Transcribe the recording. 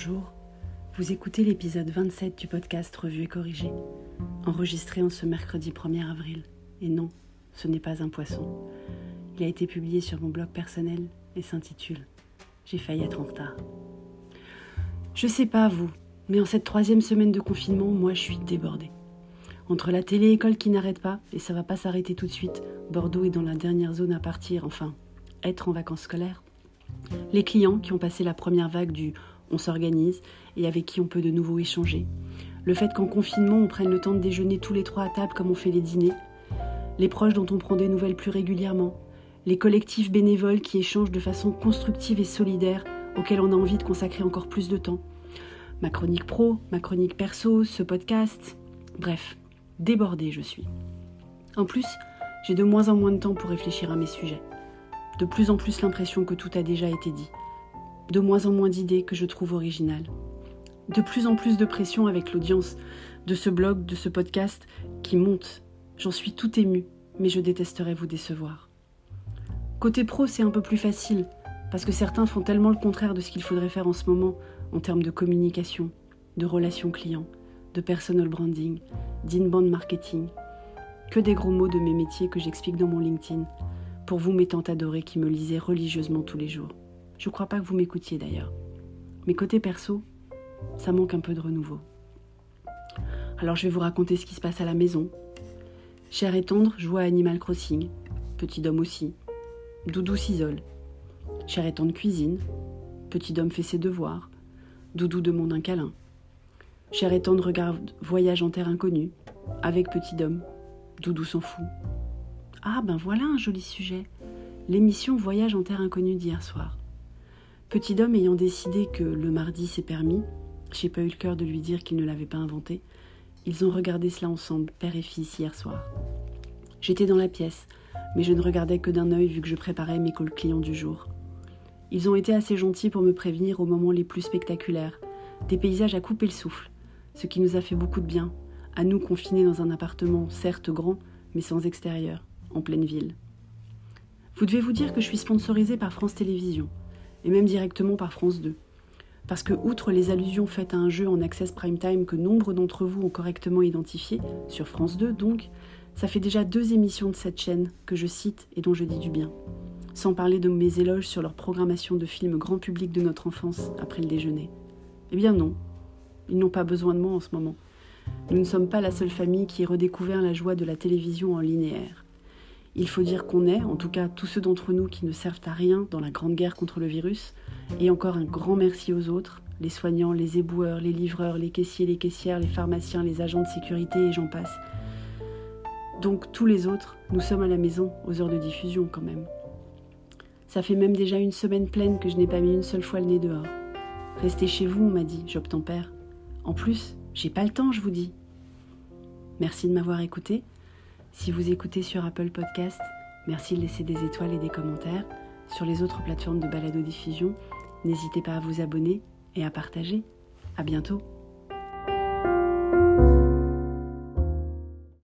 Bonjour, vous écoutez l'épisode 27 du podcast Revue et Corrigé, enregistré en ce mercredi 1er avril. Et non, ce n'est pas un poisson. Il a été publié sur mon blog personnel et s'intitule J'ai failli être en retard. Je sais pas vous, mais en cette troisième semaine de confinement, moi je suis débordée. Entre la télé-école qui n'arrête pas, et ça va pas s'arrêter tout de suite, Bordeaux est dans la dernière zone à partir, enfin, être en vacances scolaires. Les clients qui ont passé la première vague du on s'organise et avec qui on peut de nouveau échanger. Le fait qu'en confinement on prenne le temps de déjeuner tous les trois à table comme on fait les dîners. Les proches dont on prend des nouvelles plus régulièrement. Les collectifs bénévoles qui échangent de façon constructive et solidaire auxquels on a envie de consacrer encore plus de temps. Ma chronique pro, ma chronique perso, ce podcast. Bref, débordée je suis. En plus, j'ai de moins en moins de temps pour réfléchir à mes sujets. De plus en plus l'impression que tout a déjà été dit de moins en moins d'idées que je trouve originales. De plus en plus de pression avec l'audience de ce blog, de ce podcast qui monte. J'en suis tout émue, mais je détesterais vous décevoir. Côté pro, c'est un peu plus facile, parce que certains font tellement le contraire de ce qu'il faudrait faire en ce moment en termes de communication, de relations clients, de personal branding, d'inbound marketing. Que des gros mots de mes métiers que j'explique dans mon LinkedIn, pour vous mes adorées qui me lisaient religieusement tous les jours. Je crois pas que vous m'écoutiez d'ailleurs. Mais côté perso, ça manque un peu de renouveau. Alors je vais vous raconter ce qui se passe à la maison. Cher et tendre joue à Animal Crossing. Petit homme aussi. Doudou s'isole. Cher et tendre cuisine. Petit homme fait ses devoirs. Doudou demande un câlin. Cher et tendre regarde Voyage en terre inconnue. Avec petit homme. Doudou s'en fout. Ah ben voilà un joli sujet. L'émission Voyage en terre inconnue d'hier soir. Petit homme ayant décidé que le mardi c'est permis, j'ai pas eu le cœur de lui dire qu'il ne l'avait pas inventé, ils ont regardé cela ensemble, père et fils, hier soir. J'étais dans la pièce, mais je ne regardais que d'un œil vu que je préparais mes calls clients du jour. Ils ont été assez gentils pour me prévenir aux moments les plus spectaculaires, des paysages à couper le souffle, ce qui nous a fait beaucoup de bien, à nous confinés dans un appartement certes grand, mais sans extérieur, pleine ville. Vous devez vous dire que je suis sponsorisée par France Télévisions et même directement par France 2. Parce que, outre les allusions faites à un jeu en access prime time que nombre d'entre vous ont correctement identifié, sur France 2 donc, ça fait déjà deux émissions de cette chaîne que je cite et dont je dis du bien. Sans parler de mes éloges sur leur programmation de films grand public de notre enfance après le déjeuner. Eh bien non, ils n'ont pas besoin de moi en ce moment. Nous ne sommes pas la seule famille qui ait redécouvert la joie de la télévision en linéaire. Il faut dire qu'on est, en tout cas tous ceux d'entre nous qui ne servent à rien dans la grande guerre contre le virus, et encore un grand merci aux autres, les soignants, les éboueurs, les livreurs, les caissiers, les caissières, les pharmaciens, les agents de sécurité et j'en passe. Donc tous les autres, nous sommes à la maison aux heures de diffusion quand même. Ça fait même déjà une semaine pleine que je n'ai pas mis une seule fois le nez dehors. Restez chez vous, on m'a dit, j'obtempère. En plus, j'ai pas le temps, je vous dis. Merci de m'avoir écouté. Si vous écoutez sur Apple Podcast, merci de laisser des étoiles et des commentaires. Sur les autres plateformes de balado-diffusion, n'hésitez pas à vous abonner et à partager. À bientôt!